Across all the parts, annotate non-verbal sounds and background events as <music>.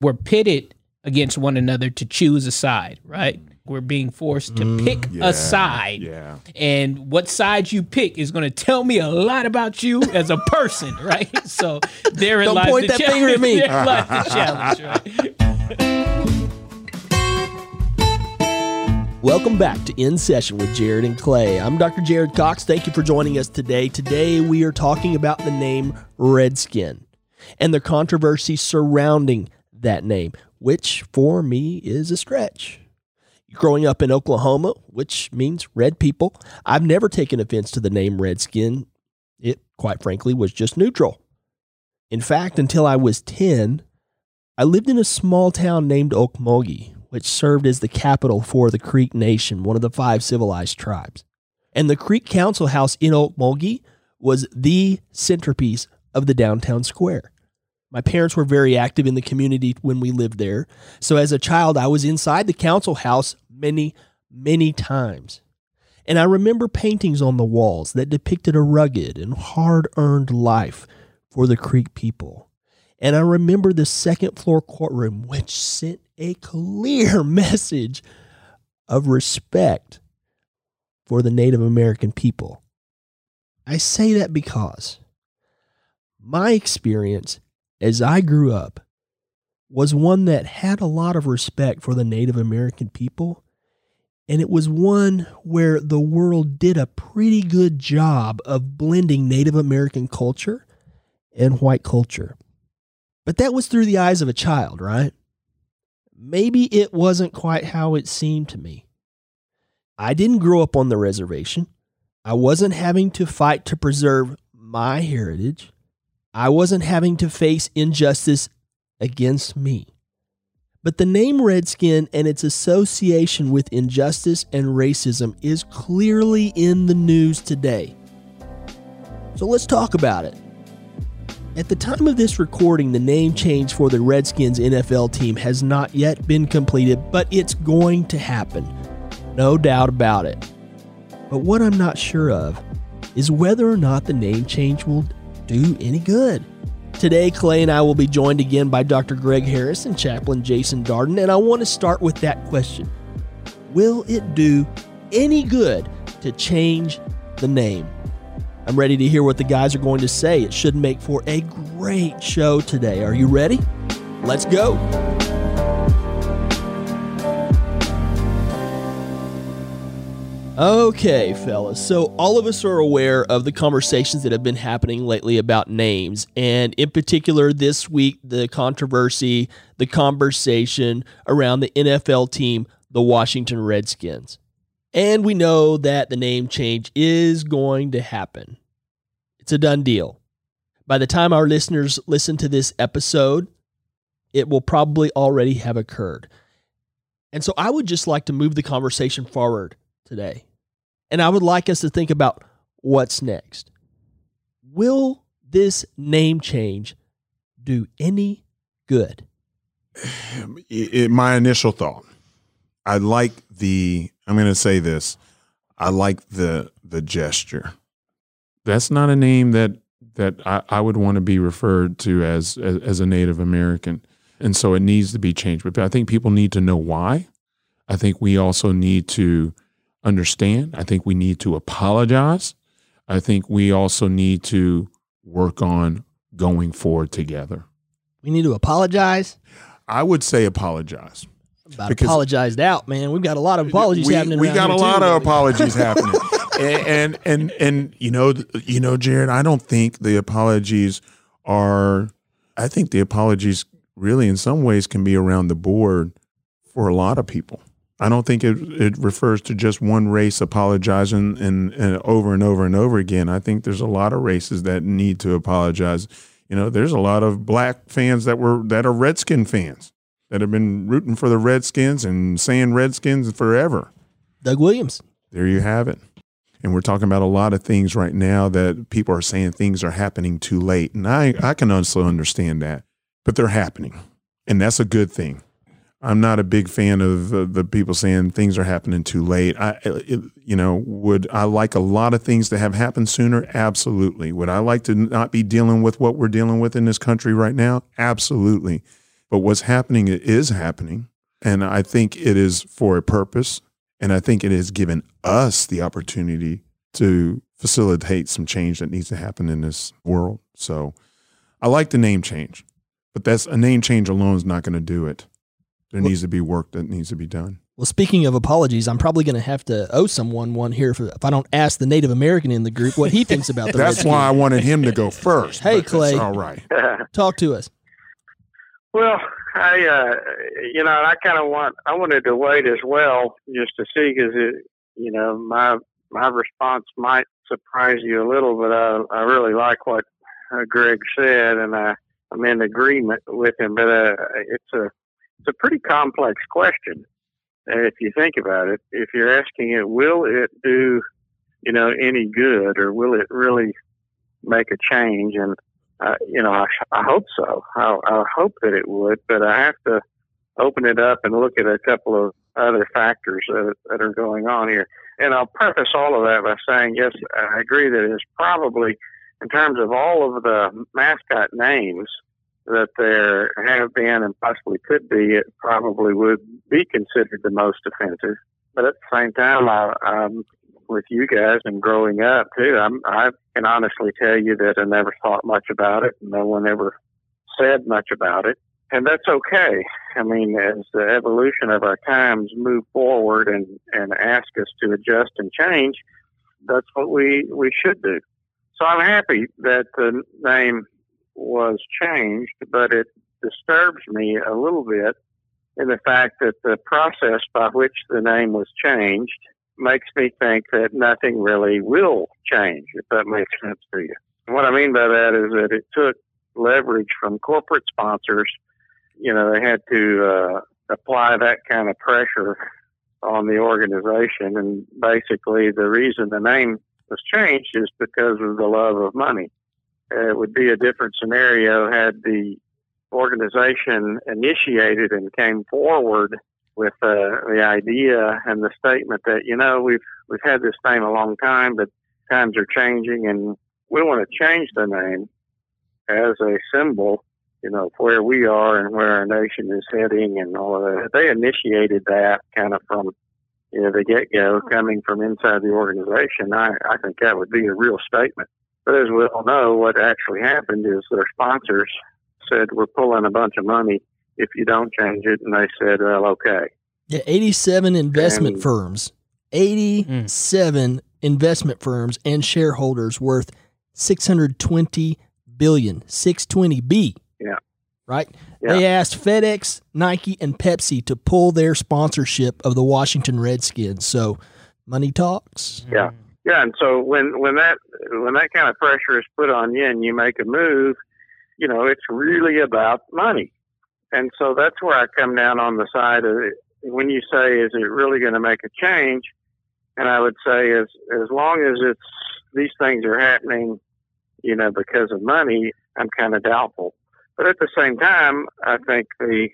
we're pitted against one another to choose a side, right? We're being forced to Mm, pick Yeah, a side. Yeah. And what side you pick is going to tell me a lot about you as a person, <laughs> right? So therein Don't lies point the that challenge. finger at me. <laughs> Therein lies the challenge, right? <laughs> Welcome back to In Session with Jared and Clay. I'm Dr. Jared Cox. Thank you for joining us today. Today we are talking about the name Redskin and the controversy surrounding that name, which for me is a stretch. Growing up in Oklahoma, which means red people, I've never taken offense to the name Redskin. It, quite frankly, was just neutral. In fact, until I was 10, I lived in a small town named Okmulgee, which served as the capital for the Creek Nation, one of the five civilized tribes. And the Creek Council House in Okmulgee was the centerpiece of the downtown square. My parents were very active in the community when we lived there. So as a child, I was inside the council house many, many times. And I remember paintings on the walls that depicted a rugged and hard earned life for the Creek people. And I remember the second floor courtroom, which sent a clear <laughs> message of respect for the Native American people. I say that because my experience as I grew up was one that had a lot of respect for the Native American people. And it was one where the world did a pretty good job of blending Native American culture and white culture. But that was through the eyes of a child, right? Maybe it wasn't quite how it seemed to me. I didn't grow up on the reservation. I wasn't having to fight to preserve my heritage. I wasn't having to face injustice against me. But the name Redskin and its association with injustice and racism is clearly in the news today. So let's talk about it. At the time of this recording, the name change for the Redskins NFL team has not yet been completed, but it's going to happen. No doubt about it. But what I'm not sure of is whether or not the name change will do any good. Today, Clay and I will be joined again by Dr. Greg Harris and Chaplain Jason Darden, and I want to start with that question Will it do any good to change the name? I'm ready to hear what the guys are going to say. It should make for a great show today. Are you ready? Let's go. Okay, fellas. So, all of us are aware of the conversations that have been happening lately about names. And in particular, this week, the controversy, the conversation around the NFL team, the Washington Redskins. And we know that the name change is going to happen. It's a done deal. By the time our listeners listen to this episode, it will probably already have occurred. And so I would just like to move the conversation forward today. And I would like us to think about what's next. Will this name change do any good? Um, it- it- my initial thought, I like the. I'm going to say this. I like the the gesture. That's not a name that that I, I would want to be referred to as, as as a Native American, and so it needs to be changed. But I think people need to know why. I think we also need to understand. I think we need to apologize. I think we also need to work on going forward together. We need to apologize. I would say apologize. About Because- apologized out, man. We've got a lot of apologies we, happening. We got a lot too, of apologies <laughs> happening, and, and and and you know, you know, Jared, I don't think the apologies are. I think the apologies really, in some ways, can be around the board for a lot of people. I don't think it, it refers to just one race apologizing and, and over and over and over again. I think there's a lot of races that need to apologize. You know, there's a lot of black fans that were that are Redskin fans that have been rooting for the Redskins and saying Redskins forever. Doug Williams. There you have it. And we're talking about a lot of things right now that people are saying things are happening too late. And I, I can also understand that, but they're happening. And that's a good thing. I'm not a big fan of uh, the people saying things are happening too late. I, it, you know, would I like a lot of things to have happened sooner? Absolutely. Would I like to not be dealing with what we're dealing with in this country right now? Absolutely. But what's happening is happening. And I think it is for a purpose. And I think it has given us the opportunity to facilitate some change that needs to happen in this world. So I like the name change, but that's a name change alone is not going to do it. There needs to be work that needs to be done. Well, speaking of apologies, I'm probably going to have to owe someone one here if, if I don't ask the Native American in the group what he thinks about the. That's why I wanted him to go <laughs> first. hey, Clay. All right. <laughs> Talk to us. Well, I, uh, you know, I kind of want, I wanted to wait as well just to see because it, you know, my my response might surprise you a little, but I, I really like what uh, Greg said, and I, I'm in agreement with him. But uh, it's a it's a pretty complex question if you think about it. If you're asking it, will it do, you know, any good, or will it really make a change? And uh, you know, I, I hope so. I, I hope that it would, but I have to open it up and look at a couple of other factors that, that are going on here. And I'll preface all of that by saying, yes, I agree that it's probably, in terms of all of the mascot names that there have been and possibly could be, it probably would be considered the most offensive. But at the same time, I, I'm with you guys and growing up too. I'm, I can honestly tell you that I never thought much about it. No one ever said much about it and that's okay. I mean, as the evolution of our times move forward and, and ask us to adjust and change, that's what we, we should do. So I'm happy that the name was changed, but it disturbs me a little bit in the fact that the process by which the name was changed makes me think that nothing really will change, if that makes sense to you. What I mean by that is that it took leverage from corporate sponsors you know, they had to uh, apply that kind of pressure on the organization. And basically, the reason the name was changed is because of the love of money. Uh, it would be a different scenario had the organization initiated and came forward with uh, the idea and the statement that you know we've we've had this name a long time, but times are changing, and we want to change the name as a symbol you know, where we are and where our nation is heading and all of that. They initiated that kind of from, you know, the get go coming from inside the organization. I, I think that would be a real statement. But as we all know, what actually happened is their sponsors said, we're pulling a bunch of money if you don't change it. And they said, well, okay. Yeah, 87 investment and, firms, 87 mm. investment firms and shareholders worth 620 billion, 620B Yeah. right? Yeah. They asked FedEx, Nike, and Pepsi to pull their sponsorship of the Washington Redskins. So money talks. Yeah. Yeah, and so when when that when that kind of pressure is put on you and you make a move, you know, it's really about money. And so that's where I come down on the side of it. When you say, is it really going to make a change? And I would say, as as long as it's these things are happening, you know, because of money, I'm kind of doubtful. But at the same time, I think the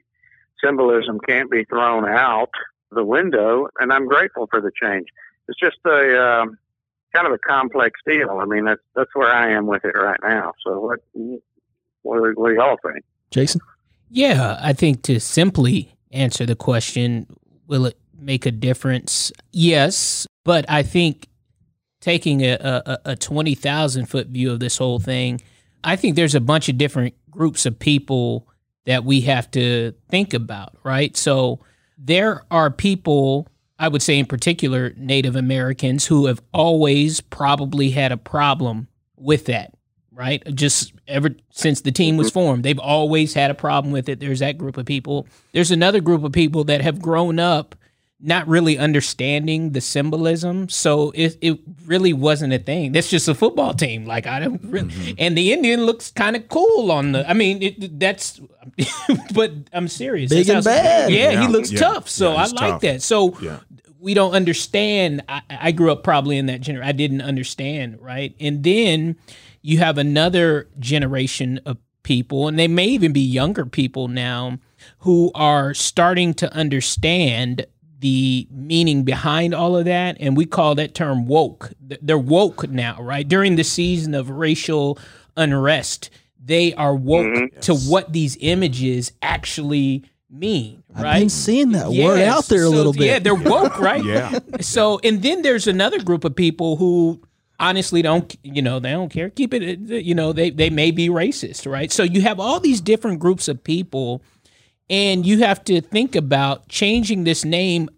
symbolism can't be thrown out the window, and I'm grateful for the change. It's just a uh, kind of a complex deal. I mean, that's that's where I am with it right now. So what what, what do y'all think, Jason? Yeah, I think to simply answer the question, will it make a difference? Yes, but I think taking a, a, a twenty thousand foot view of this whole thing, I think there's a bunch of different groups of people that we have to think about, right? So there are people, I would say in particular, Native Americans, who have always probably had a problem with that, right? Just ever since the team was mm-hmm. formed, they've always had a problem with it. There's that group of people. There's another group of people that have grown up not really understanding the symbolism. So it, it really wasn't a thing. That's just a football team. Like I don't really, mm-hmm. and the Indian looks kind of cool on the. I mean, it, that's. <laughs> but I'm serious. Big and bad. Yeah, yeah, he looks yeah. tough. So yeah, I like tough. that. So we don't understand. I, I grew up probably in that generation. I didn't understand, right? And then you have another generation of people, and they may even be younger people now who are starting to understand the meaning behind all of that, and we call that term woke. They're woke now, right? During the season of racial unrest, they are woke Mhm. to Yes. what these images actually mean, right? I've been seeing that word out there a So, little bit. Yeah, they're woke, right? <laughs> Yeah. So, and then there's another group of people who honestly don't, you know, they don't care. Keep it, you know, they they may be racist, right? So you have all these different groups of people, and you have to think about changing this name.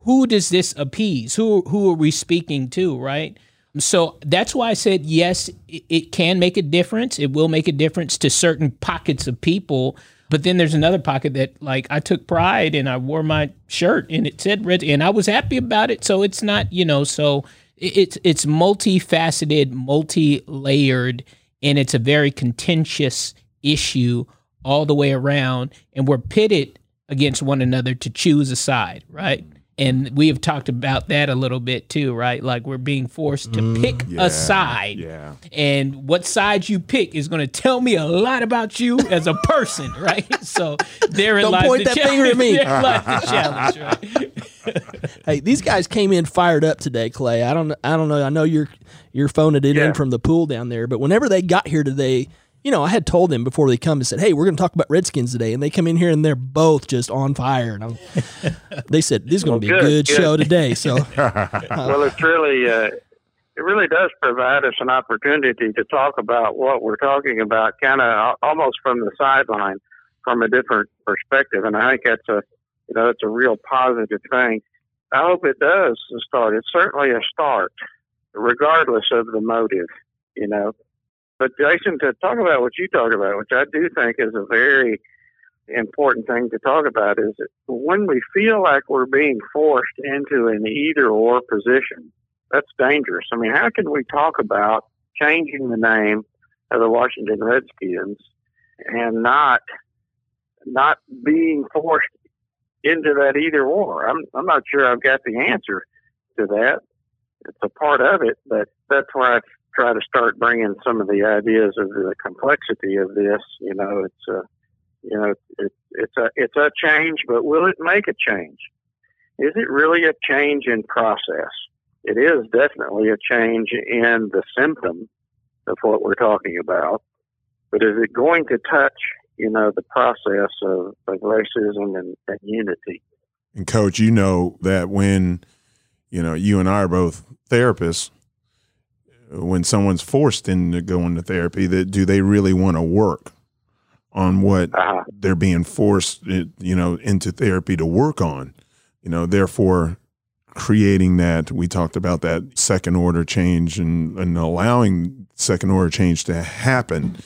Who does this appease? Who who are we speaking to, right? So that's why I said yes, it, it can make a difference. It will make a difference to certain pockets of people. But then there's another pocket that, like, I took pride and I wore my shirt and it said red, and I was happy about it. So it's not, you know, so it, it's it's multifaceted, multi-layered, and it's a very contentious issue all the way around. And we're pitted against one another to choose a side, right? And we have talked about that a little bit too, right? Like we're being forced to mm, pick Yeah. a side. Yeah. And what side you pick is going to tell me a lot about you as a person, <laughs> right? So therein Don't lies point the that finger at me. <laughs> Lies the <laughs> challenge, right? Hey, these guys came in fired up today, Clay. I don't, I don't know. I know you're you're phoning it Yeah. in from the pool down there, but whenever they got here today, you know, I had told them before they come and said, "Hey, we're going to talk about Redskins today," and they come in here and they're both just on fire. And I'm, they said, "This is going to be Well, a good, good good. show today." So, <laughs> well, it's really uh, it really does provide us an opportunity to talk about what we're talking about, kind of almost from the sideline, from a different perspective, and I think that's a you know it's a real positive thing. I hope it does start. It's certainly a start, regardless of the motive, you know. But Jason, to talk about what you talk about, which I do think is a very important thing to talk about, is when we feel like we're being forced into an either or position, that's dangerous. I mean, how can we talk about changing the name of the Washington Redskins and not not being forced into that either or? I'm I'm not sure I've got the answer to that. It's a part of it, but that's where I try to start bringing some of the ideas of the complexity of this. You know, it's a you know it, it's a it's a change, but will it make a change? Is it really a change in process? It is definitely a change in the symptom of what we're talking about, but is it going to touch you know the process of, of racism and, and unity? And coach, you know that when you know you and I are both therapists, when someone's forced into going to therapy, that do they really want to work on what Uh-huh. they're being forced, eh, you know, into therapy to work on? You know, therefore creating that we talked about that second order change and, and allowing second order change to happen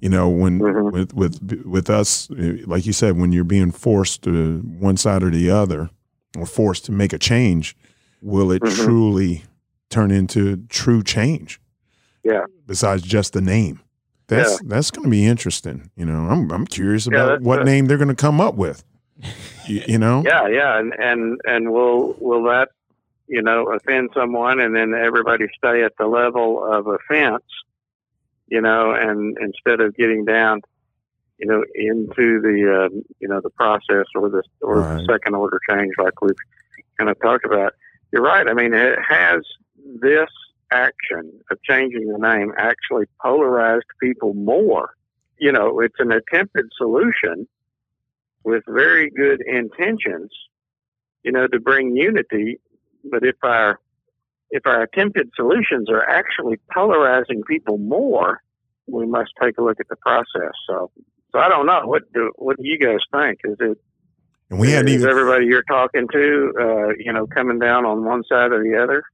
you know when Mhm. with with with us eh, like you said when you're being forced to one side or the other or forced to make a change will it Mhm. truly turn into true change Yeah. besides just the name that's that's going to be interesting you know i'm i'm curious about that's- what name they're going to come up with you, you know <laughs> Yeah, yeah, and and and will will that you know offend someone, and then everybody stay at the level of offense, you know, and instead of getting down, you know, into the um, you know the process or the or Right. the second order change, like we've kind of talked about. You're right. I mean, it has this action of changing the name actually polarized people more. You know, it's an attempted solution with very good intentions, you know, to bring unity. But if our if our attempted solutions are actually polarizing people more, we must take a look at the process. So, so I don't know. What do what do you guys think? Is it and we hadn't is even everybody you're talking to, uh, you know, coming down on one side or the other?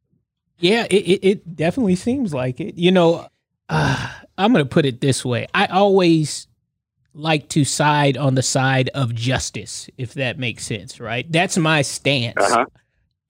Yeah, it, it, it definitely seems like it. You know, uh, I'm going to put it this way. I always like to side on the side of justice, if that makes sense, right? That's my stance. Uh-huh.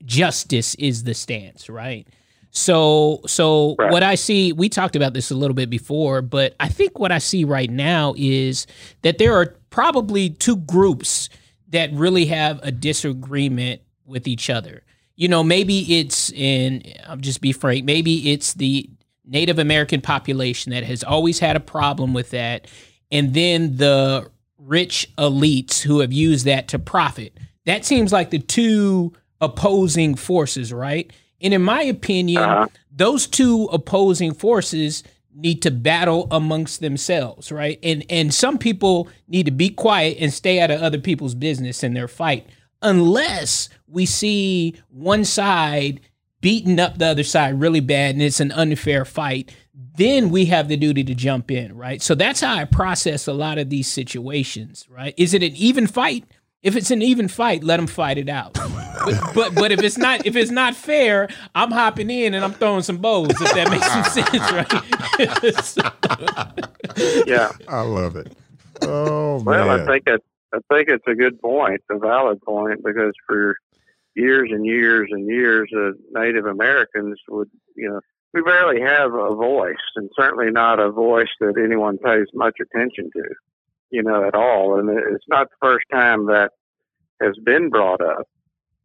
Justice is the stance, right? So, so Right. what I see, we talked about this a little bit before, but I think what I see right now is that there are probably two groups that really have a disagreement with each other. You know, maybe it's in, I'll just be frank, maybe it's the Native American population that has always had a problem with that. And then the rich elites who have used that to profit. That seems like the two opposing forces, right? And in my opinion, Uh-huh. those two opposing forces need to battle amongst themselves, right? And and some people need to be quiet and stay out of other people's business in their fight unless we see one side beating up the other side really bad and it's an unfair fight then we have the duty to jump in right? So that's how i process a lot of these situations right? Is it an even fight? If it's an even fight let them fight it out. But, but, but if it's not if it's not fair i'm hopping in and i'm throwing some bows if that makes some sense right? <laughs> Yeah. I love it. Oh well man. i think it I think it's a good point, a valid point, because for years and years and years, uh, Native Americans would, you know, we barely have a voice, and certainly not a voice that anyone pays much attention to, you know, at all. And it's not the first time that has been brought up,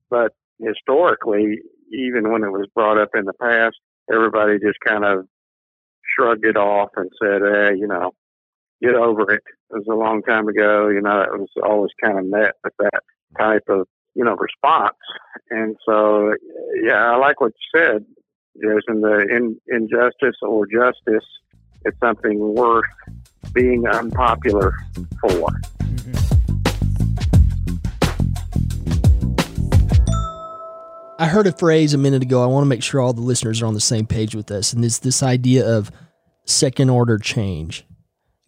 but historically, even when it was brought up in the past, everybody just kind of shrugged it off and said, "Eh, you know, get over it." It was a long time ago. You know, it was always kind of met with that type of you know, response. And so, yeah, I like what you said, Jason. The in, injustice or justice is something worth being unpopular for. I heard a phrase a minute ago. I want to make sure all the listeners are on the same page with us, and it's this idea of second order change.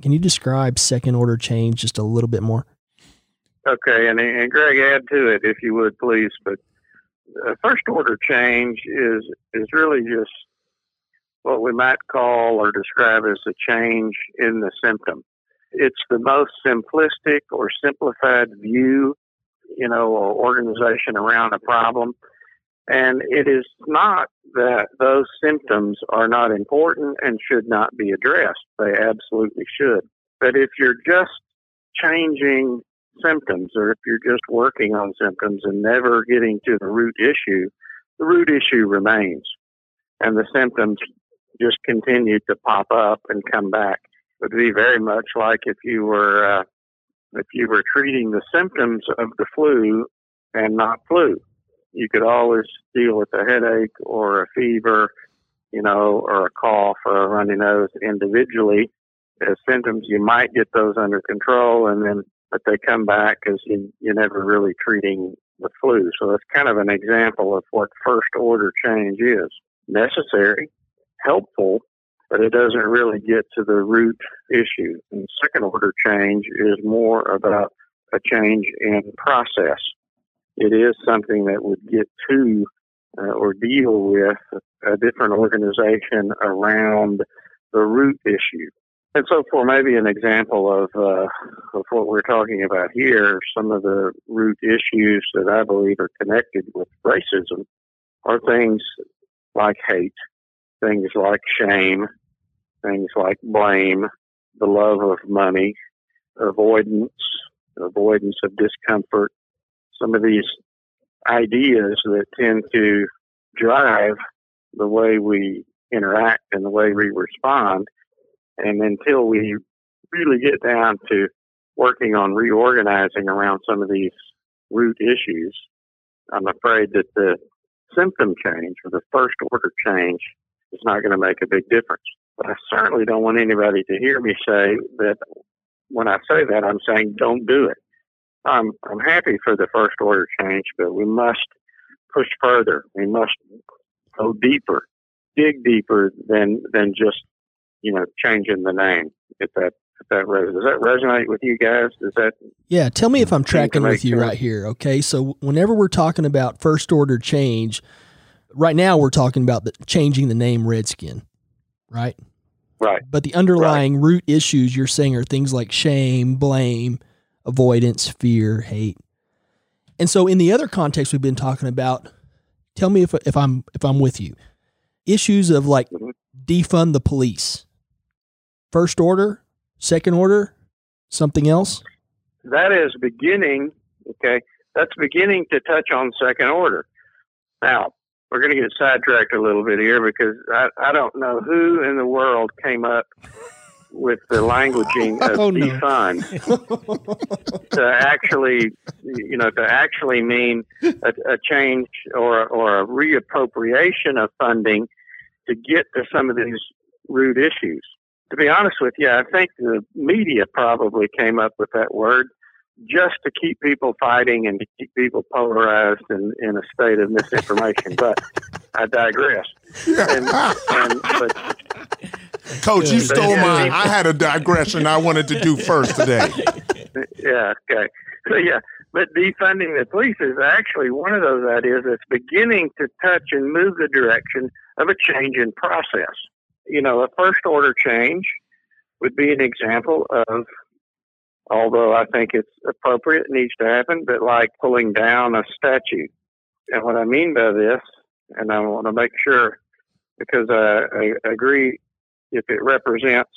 Can you describe second order change just a little bit more? Okay, and, and Greg, add to it if you would, please. But uh, first order change is is really just what we might call or describe as a change in the symptom. It's the most simplistic or simplified view, you know, or organization around a problem. And it is not that those symptoms are not important and should not be addressed. They absolutely should. But if you're just changing symptoms or if you're just working on symptoms and never getting to the root issue, the root issue remains and the symptoms just continue to pop up and come back. It would be very much like if you were uh, if you were treating the symptoms of the flu and not flu. You could always deal with a headache or a fever, you know, or a cough or a runny nose individually as symptoms. You might get those under control and then but they come back because you, you're never really treating the flu. So that's kind of an example of what first order change is. Necessary, helpful, but it doesn't really get to the root issue. And second order change is more about a change in process. It is something that would get to uh, or deal with a different organization around the root issue. And so, for maybe an example of uh, of what we're talking about here, some of the root issues that I believe are connected with racism are things like hate, things like shame, things like blame, the love of money, avoidance, avoidance of discomfort. Some of these ideas that tend to drive the way we interact and the way we respond and until we really get down to working on reorganizing around some of these root issues, I'm afraid that the symptom change or the first order change is not going to make a big difference. But I certainly don't want anybody to hear me say that when I say that, I'm saying don't do it. I'm, I'm happy for the first order change, but we must push further. We must go deeper, dig deeper than, than just you know, changing the name. If that if that res- does that resonate with you guys? Does that? Yeah, tell me if I'm tracking with you sense? right here. Okay, so whenever we're talking about first order change, right now we're talking about the, changing the name Redskin, right? Right. But the underlying right. root issues you're saying are things like shame, blame, avoidance, fear, hate. And so in the other context we've been talking about, tell me if if I'm if I'm with you. Issues of like mm-hmm. defund the police first order, second order, something else? That is beginning, okay, that's beginning to touch on second order. Now, we're going to get sidetracked a little bit here because I, I don't know who in the world came up with the languaging <laughs> of oh, defund <laughs> to actually, you know, to actually mean a, a change or, or a reappropriation of funding to get to some of these root issues. To be honest with you, I think the media probably came up with that word just to keep people fighting and to keep people polarized and in a state of misinformation. but I digress. And, and, but, Coach, you stole mine. I had a digression I wanted to do first today. Yeah, okay. So, yeah, but defunding the police is actually one of those ideas that's beginning to touch and move the direction of a change in process. You know, a first order change would be an example of, although I think it's appropriate, it needs to happen, but like pulling down a statue. And what I mean by this, and I want to make sure, because I, I agree if it represents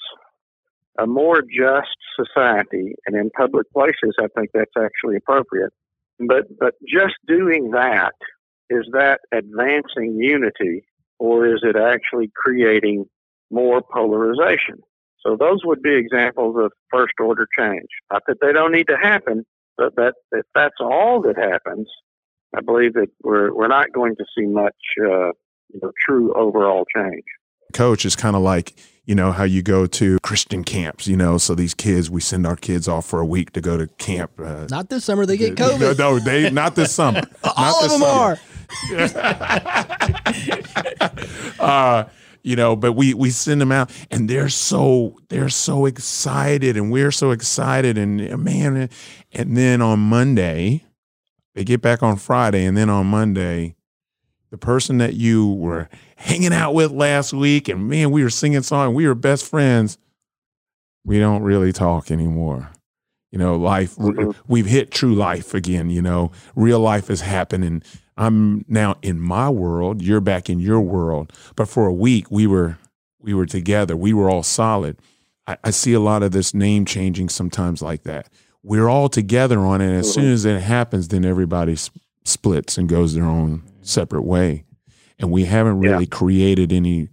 a more just society and in public places, I think that's actually appropriate. But, but just doing that, is that advancing unity or is it actually creating more polarization? So those would be examples of first order change. Not that they don't need to happen, but that if that's all that happens, I believe that we're we're not going to see much uh, you know, true overall change. Coach is kind of like you know how you go to Christian camps, you know. So these kids, we send our kids off for a week to go to camp. Uh, not this summer, they get <laughs> COVID. No, no they not this summer. <laughs> All of them summer. are. <laughs> uh, you know, but we we send them out, and they're so they're so excited, and we're so excited, and uh, man, uh, and then on Monday, they get back on Friday, and then on Monday, the person that you were hanging out with last week, and man, we were singing song, we were best friends. We don't really talk anymore. You know, life, we've hit true life again. You know, real life is happening. I'm now in my world, you're back in your world. But for a week, we were we were together. We were all solid. I, I see a lot of this name changing sometimes like that. We're all together on it. And as soon as it happens, then everybody splits and goes their own separate way. And we haven't really yeah. created any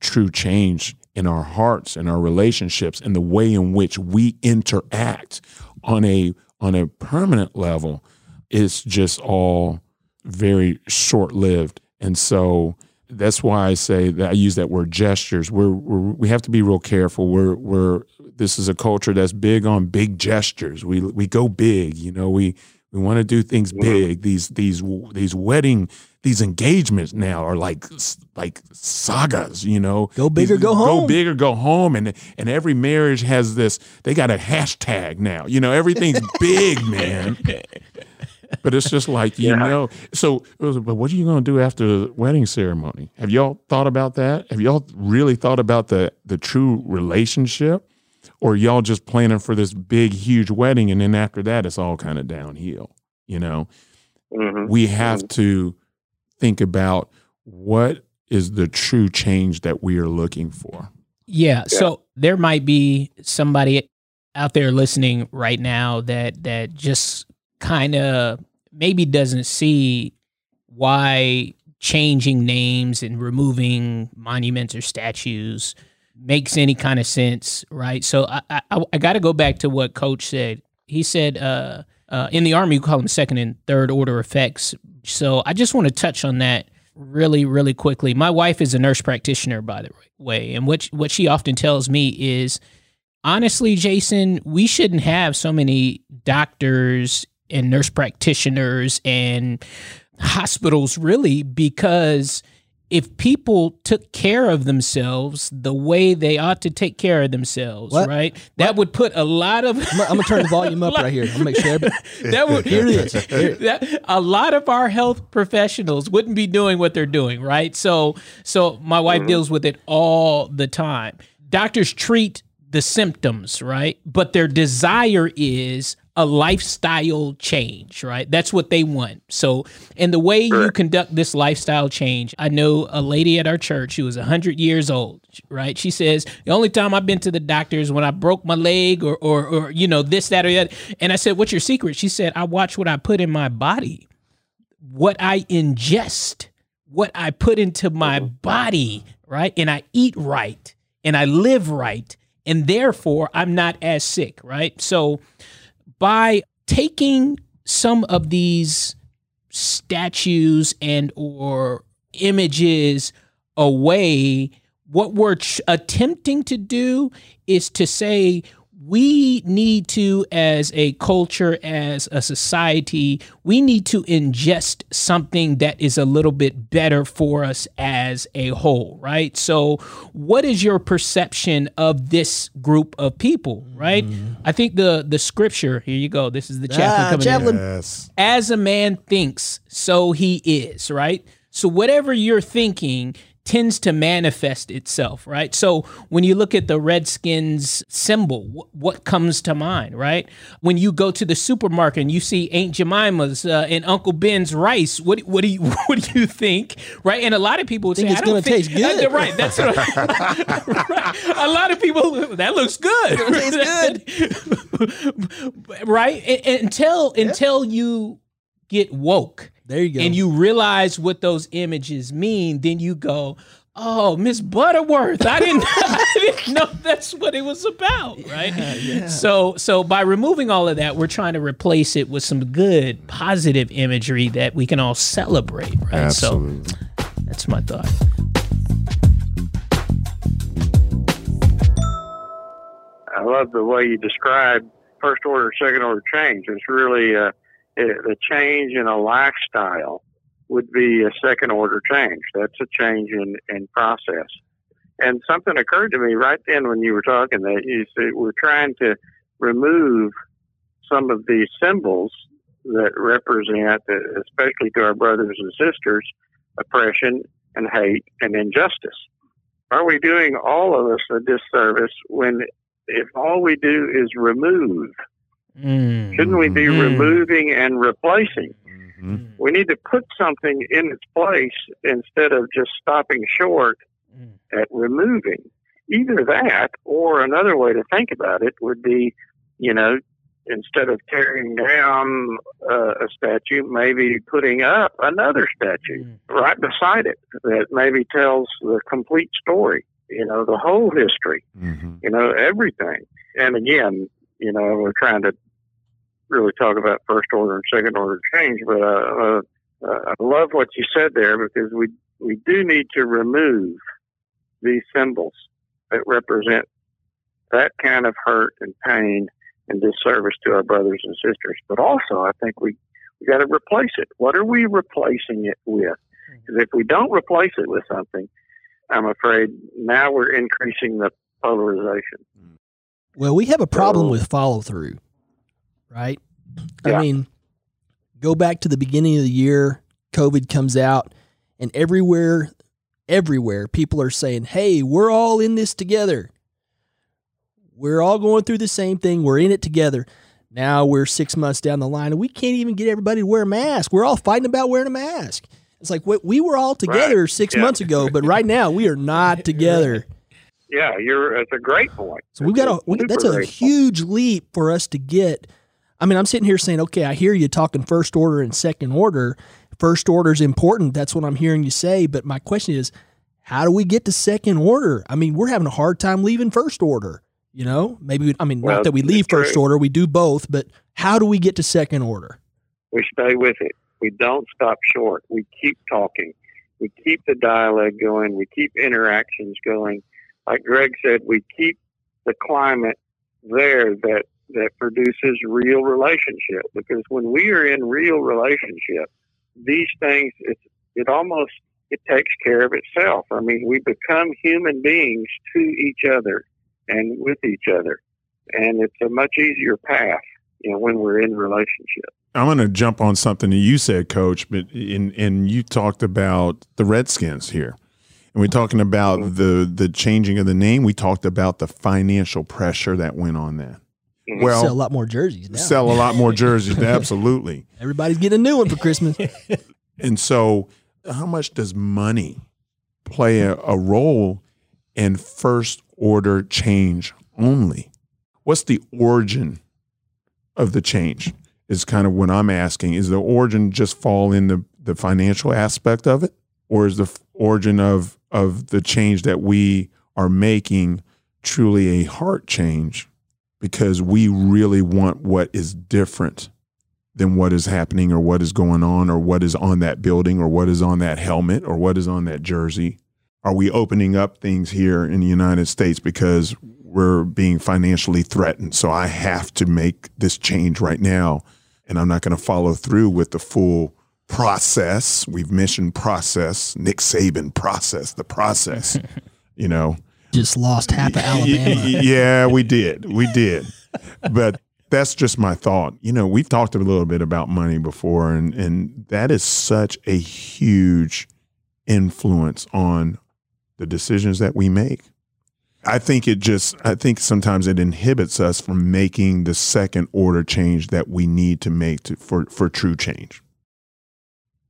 true change in our hearts and our relationships and the way in which we interact on a on a permanent level It's just all very short lived. And so that's why I say that I use that word gestures. We're, we're, we have to be real careful. We're we're this is a culture that's big on big gestures. We we go big, you know. We we want to do things big. These these these wedding these engagements now are like like sagas, you know. Go big or go home. Go big or go home, and and every marriage has this. They got a hashtag now. You know, everything's <laughs> big, man. But it's just like you yeah. know. So, but what are you going to do after the wedding ceremony? Have y'all thought about that? Have y'all really thought about the the true relationship? or y'all just planning for this big huge wedding and then after that it's all kind of downhill you know mm-hmm. we have mm-hmm. to think about what is the true change that we are looking for yeah, yeah. so there might be somebody out there listening right now that that just kind of maybe doesn't see why changing names and removing monuments or statues makes any kind of sense, right? So I I, I got to go back to what Coach said. He said uh, uh, in the Army you call them second and third order effects. So I just want to touch on that really really quickly. My wife is a nurse practitioner, by the way, and what what she often tells me is, honestly, Jason, we shouldn't have so many doctors and nurse practitioners and hospitals really because if people took care of themselves the way they ought to take care of themselves, what? right? That would put a lot of. I'm, I'm, gonna turn the volume up <laughs> right here. I'm gonna make sure. <laughs> that would <laughs> hear this. That, a lot of our health professionals wouldn't be doing what they're doing, right? So, so my wife mm-hmm. deals with it all the time. Doctors treat the symptoms, right? But their desire is a lifestyle change, right? That's what they want. So, and the way you conduct this lifestyle change, I know a lady at our church who is 100 years old, right? She says, The only time I've been to the doctor is when I broke my leg or, or, or you know, this, that, or that. And I said, What's your secret? She said, I watch what I put in my body, what I ingest, what I put into my mm-hmm. body, right? And I eat right and I live right. And therefore, I'm not as sick, right? So, by taking some of these statues and or images away what we're ch- attempting to do is to say we need to, as a culture, as a society, we need to ingest something that is a little bit better for us as a whole, right? So, what is your perception of this group of people, right? Mm-hmm. I think the the scripture. Here you go. This is the chaplain ah, coming chaplain. in. Yes. As a man thinks, so he is, right? So whatever you're thinking, tends to manifest itself, right? So when you look at the Redskins symbol, wh- what comes to mind, right? When you go to the supermarket and you see Aunt Jemima's uh, and Uncle Ben's rice, what what do you <laughs> what do you think, right? And a lot of people would think say, it's going to taste good, uh, <laughs> right? That's what <laughs> right. A lot of people that looks good, It tastes good, right? And, until yeah. until you get woke there you go. And you realize what those images mean, then you go, "Oh, Miss Butterworth, I didn't, <laughs> I didn't know that's what it was about." Right? Yeah, yeah. So, so by removing all of that, we're trying to replace it with some good, positive imagery that we can all celebrate. Right? Absolutely. So, that's my thought. I love the way you describe first order, second order change. It's really uh, Uh, a change in a lifestyle would be a second order change. That's a change in, in process. And something occurred to me right then when you were talking that you said we're trying to remove some of these symbols that represent, uh, especially to our brothers and sisters, oppression and hate and injustice. Are we doing all of us a disservice when if all we do is remove Mm-hmm. Shouldn't we be mm-hmm. removing and replacing? Mm-hmm. We need to put something in its place instead of just stopping short mm. at removing. Either that or another way to think about it would be, you know, instead of tearing down uh, a statue, maybe putting up another statue mm. right beside it that maybe tells the complete story, you know, the whole history, mm-hmm. you know, everything. And again, you know, we're trying to really talk about first order and second order change, but uh, uh, I love what you said there because we we do need to remove these symbols that represent that kind of hurt and pain and disservice to our brothers and sisters. But also, I think we we got to replace it. What are we replacing it with? Because if we don't replace it with something, I'm afraid now we're increasing the polarization. Well, we have a problem so, with follow through right? Yeah. I mean, go back to the beginning of the year, COVID comes out, and everywhere, everywhere, people are saying, hey, we're all in this together. We're all going through the same thing. We're in it together. Now we're six months down the line and we can't even get everybody to wear a mask. We're all fighting about wearing a mask. It's like we were all together right. six yeah. months ago, but right now we are not <laughs> together. Yeah, you're. It's a great point. So we've got a. That's a huge leap for us to get I mean, I'm sitting here saying, okay, I hear you talking first order and second order. First order is important. That's what I'm hearing you say. But my question is, how do we get to second order? I mean, we're having a hard time leaving first order. You know, maybe, we, I mean, well, not that we leave first order, we do both, but how do we get to second order? We stay with it. We don't stop short. We keep talking. We keep the dialogue going. We keep interactions going. Like Greg said, we keep the climate there that that produces real relationship. Because when we are in real relationship, these things it it almost it takes care of itself. I mean, we become human beings to each other and with each other, and it's a much easier path, you know, when we're in relationship. I'm going to jump on something that you said, Coach, but in and you talked about the Redskins here. And we're talking about mm-hmm. the the changing of the name. We talked about the financial pressure that went on there. Well, sell a lot more jerseys. Now. Sell a lot more jerseys. <laughs> absolutely. Everybody's getting a new one for Christmas. <laughs> and so, how much does money play a, a role in first order change only? What's the origin of the change? Is kind of what I'm asking. Is the origin just fall in the, the financial aspect of it, or is the origin of of the change that we are making truly a heart change because we really want what is different than what is happening or what is going on or what is on that building or what is on that helmet or what is on that jersey. Are we opening up things here in the United States because we're being financially threatened? So I have to make this change right now, and I'm not going to follow through with the full process. We've mentioned process, Nick Saban process, the process. <laughs> you know, just lost half of <laughs> Alabama. yeah, we did, we did, but that's just my thought. You know, we've talked a little bit about money before, and and that is such a huge influence on the decisions that we make. I think it just I think sometimes it inhibits us from making the second order change that we need to make to, for for true change.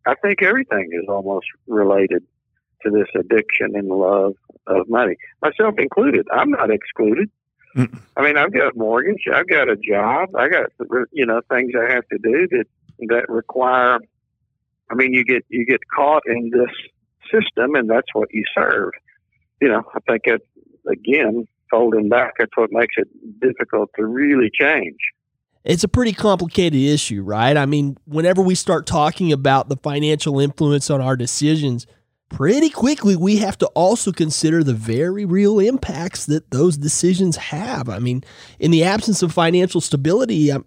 I think everything is almost related to this addiction and love of money, myself included. I'm not excluded. Mm. I mean, I've got a mortgage, I've got a job, I got you know things I have to do that that require. I mean, you get you get caught in this system, and that's what you serve. You know, I think it again folding back. That's what makes it difficult to really change. It's a pretty complicated issue, right? I mean, whenever we start talking about the financial influence on our decisions, pretty quickly we have to also consider the very real impacts that those decisions have. I mean, in the absence of financial stability, um,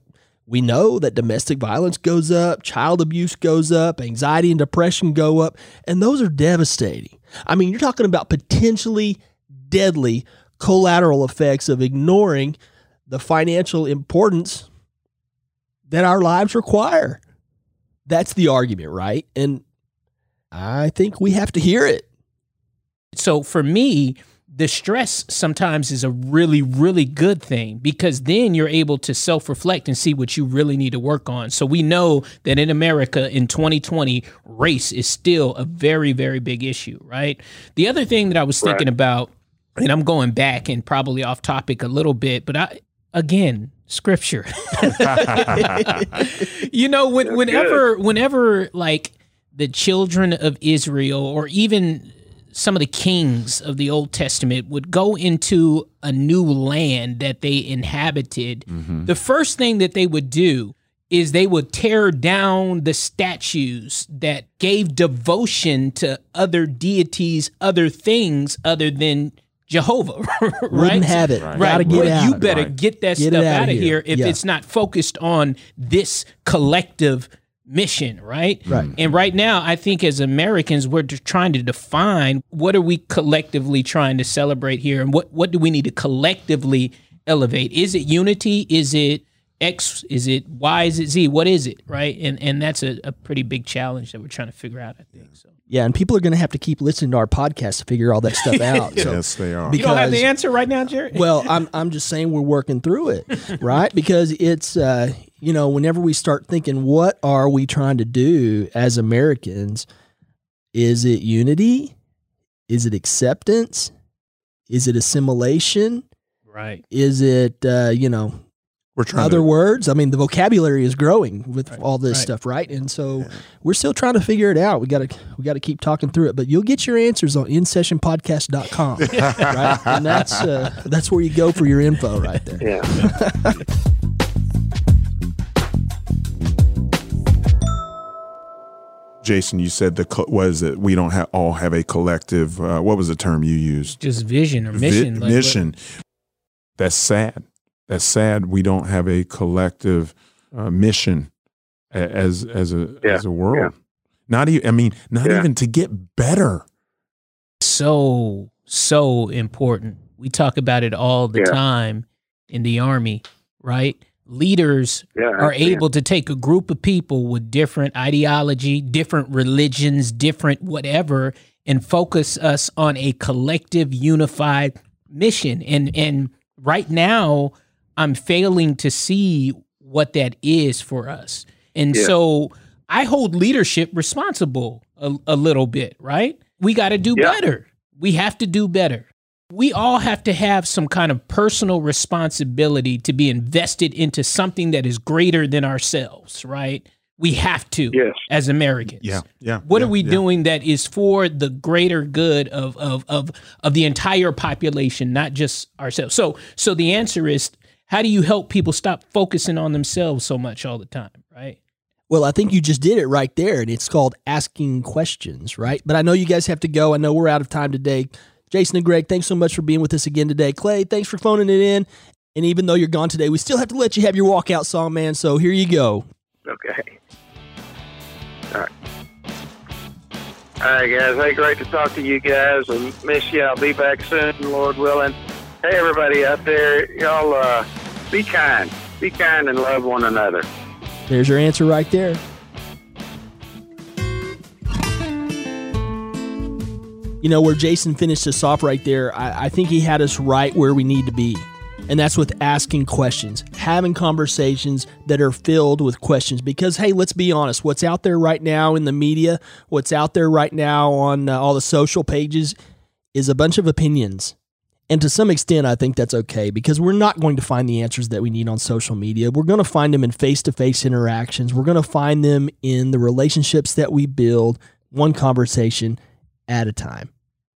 we know that domestic violence goes up, child abuse goes up, anxiety and depression go up, and those are devastating. I mean, you're talking about potentially deadly collateral effects of ignoring the financial importance that our lives require. That's the argument, right? And I think we have to hear it. So for me, the stress sometimes is a really, really good thing because then you're able to self reflect and see what you really need to work on. So we know that in America in 2020, race is still a very, very big issue, right? The other thing that I was thinking right. about, and I'm going back and probably off topic a little bit, but I, again, scripture. <laughs> <laughs> you know, when, whenever, whenever like, the children of Israel or even some of the kings of the Old Testament would go into a new land that they inhabited, mm-hmm. the first thing that they would do is they would tear down the statues that gave devotion to other deities, other things other than Jehovah, <laughs> right? Wouldn't have it. Right. right. Well, out. you better right. get that get stuff out, of here, here if yeah. it's not focused on this collective mission, right? Right. And right now, I think as Americans, we're trying to define what are we collectively trying to celebrate here, and what what do we need to collectively elevate? Is it unity? Is it X? Is it Y? Is it Z? What is it? Right. And and that's a, a pretty big challenge that we're trying to figure out. I think so. Yeah, and people are going to have to keep listening to our podcast to figure all that stuff <laughs> out. So, yes, they are. Because, you don't have the answer right now, Jared. well, I'm I'm just saying we're working through it, <laughs> right? Because it's uh, you know, whenever we start thinking, what are we trying to do as Americans? Is it unity? Is it acceptance? Is it assimilation? Right. Is it, uh, you know, we're trying other to, words? I mean, the vocabulary is growing with right, all this right. stuff, right? And so yeah. we're still trying to figure it out. We got to we got to keep talking through it, but you'll get your answers on insessionpodcast.com, <laughs> right? And that's uh, that's where you go for your info right there. Yeah. <laughs> Jason, you said the was it we don't have all have a collective. Uh, what was the term you used? Just vision or mission. Vi- like mission. What? That's sad. That's sad. We don't have a collective uh, mission as as a yeah. as a world. Yeah. Not even. I mean, not yeah. even to get better. So so important. We talk about it all the time in the army, right? leaders yeah, are able to take a group of people with different ideology, different religions, different whatever, and focus us on a collective, unified mission. And and right now, I'm failing to see what that is for us. And yeah. so I hold leadership responsible a, a little bit, right? We got to do yeah. better. We have to do better we all have to have some kind of personal responsibility to be invested into something that is greater than ourselves, right? We have to yes. as Americans. Yeah. Yeah. What yeah, are we yeah. doing that is for the greater good of, of of of the entire population, not just ourselves? So so the answer is how do you help people stop focusing on themselves so much all the time, right? Well, I think you just did it right there, and it's called asking questions, right? But I know you guys have to go. I know we're out of time today. Jason and Greg, thanks so much for being with us again today. Clay, thanks for phoning it in. And even though you're gone today, we still have to let you have your walkout song, man. So here you go. Okay. All right. All right, guys. Hey, great to talk to you guys. And miss you. I'll be back soon, Lord willing. Hey, everybody out there, y'all uh, be kind. Be kind and love one another. There's your answer right there. You know, where Jason finished us off right there, I, I think he had us right where we need to be. And that's with asking questions, having conversations that are filled with questions. Because, hey, let's be honest, what's out there right now in the media, what's out there right now on uh, all the social pages is a bunch of opinions. And to some extent, I think that's okay because we're not going to find the answers that we need on social media. We're going to find them in face to face interactions. We're going to find them in the relationships that we build, one conversation at a time.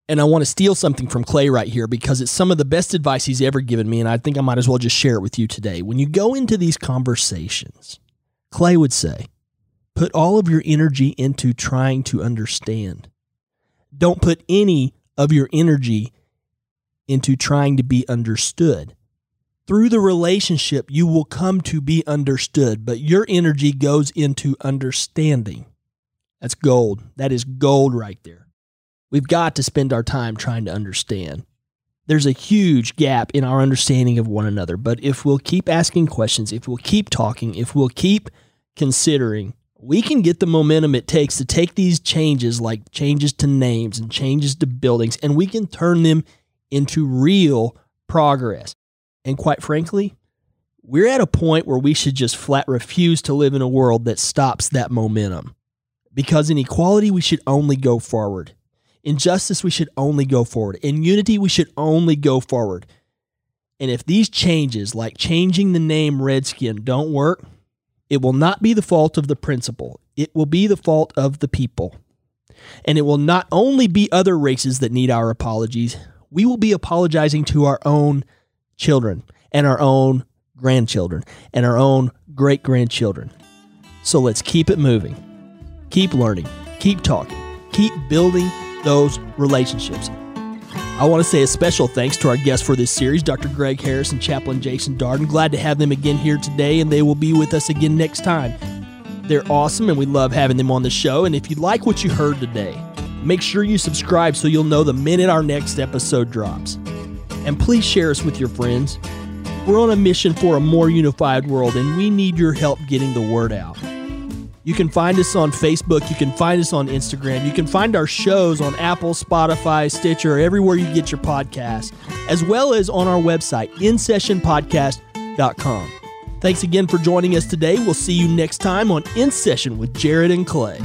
And I want to steal something from Clay right here because it's some of the best advice he's ever given me. And I think I might as well just share it with you today. When you go into these conversations, Clay would say, put all of your energy into trying to understand. Don't put any of your energy into trying to be understood. Through the relationship, you will come to be understood, but your energy goes into understanding. That's gold. That is gold right there. We've got to spend our time trying to understand. There's a huge gap in our understanding of one another, but if we'll keep asking questions, if we'll keep talking, if we'll keep considering, we can get the momentum it takes to take these changes, like changes to names and changes to buildings, and we can turn them into real progress. And quite frankly, we're at a point where we should just flat refuse to live in a world that stops that momentum. Because in equality, we should only go forward. In justice, we should only go forward. In unity, we should only go forward. And if these changes, like changing the name Redskin, don't work, it will not be the fault of the principle. It will be the fault of the people. And it will not only be other races that need our apologies, we will be apologizing to our own children and our own grandchildren and our own great grandchildren. So let's keep it moving, keep learning, keep talking, keep building those relationships. I want to say a special thanks to our guests for this series, Dr. Greg Harris and Chaplain Jason Darden. Glad to have them again here today, and they will be with us again next time. They're awesome, and we love having them on the show. And if you like what you heard today, Make sure you subscribe so you'll know the minute our next episode drops. And please share us with your friends. We're on a mission for a more unified world, and we need your help getting the word out. You can find us on Facebook. You can find us on Instagram. You can find our shows on Apple, Spotify, Stitcher, everywhere you get your podcasts, as well as on our website, InSessionPodcast.com. Thanks again for joining us today. We'll see you next time on In Session with Jared and Clay.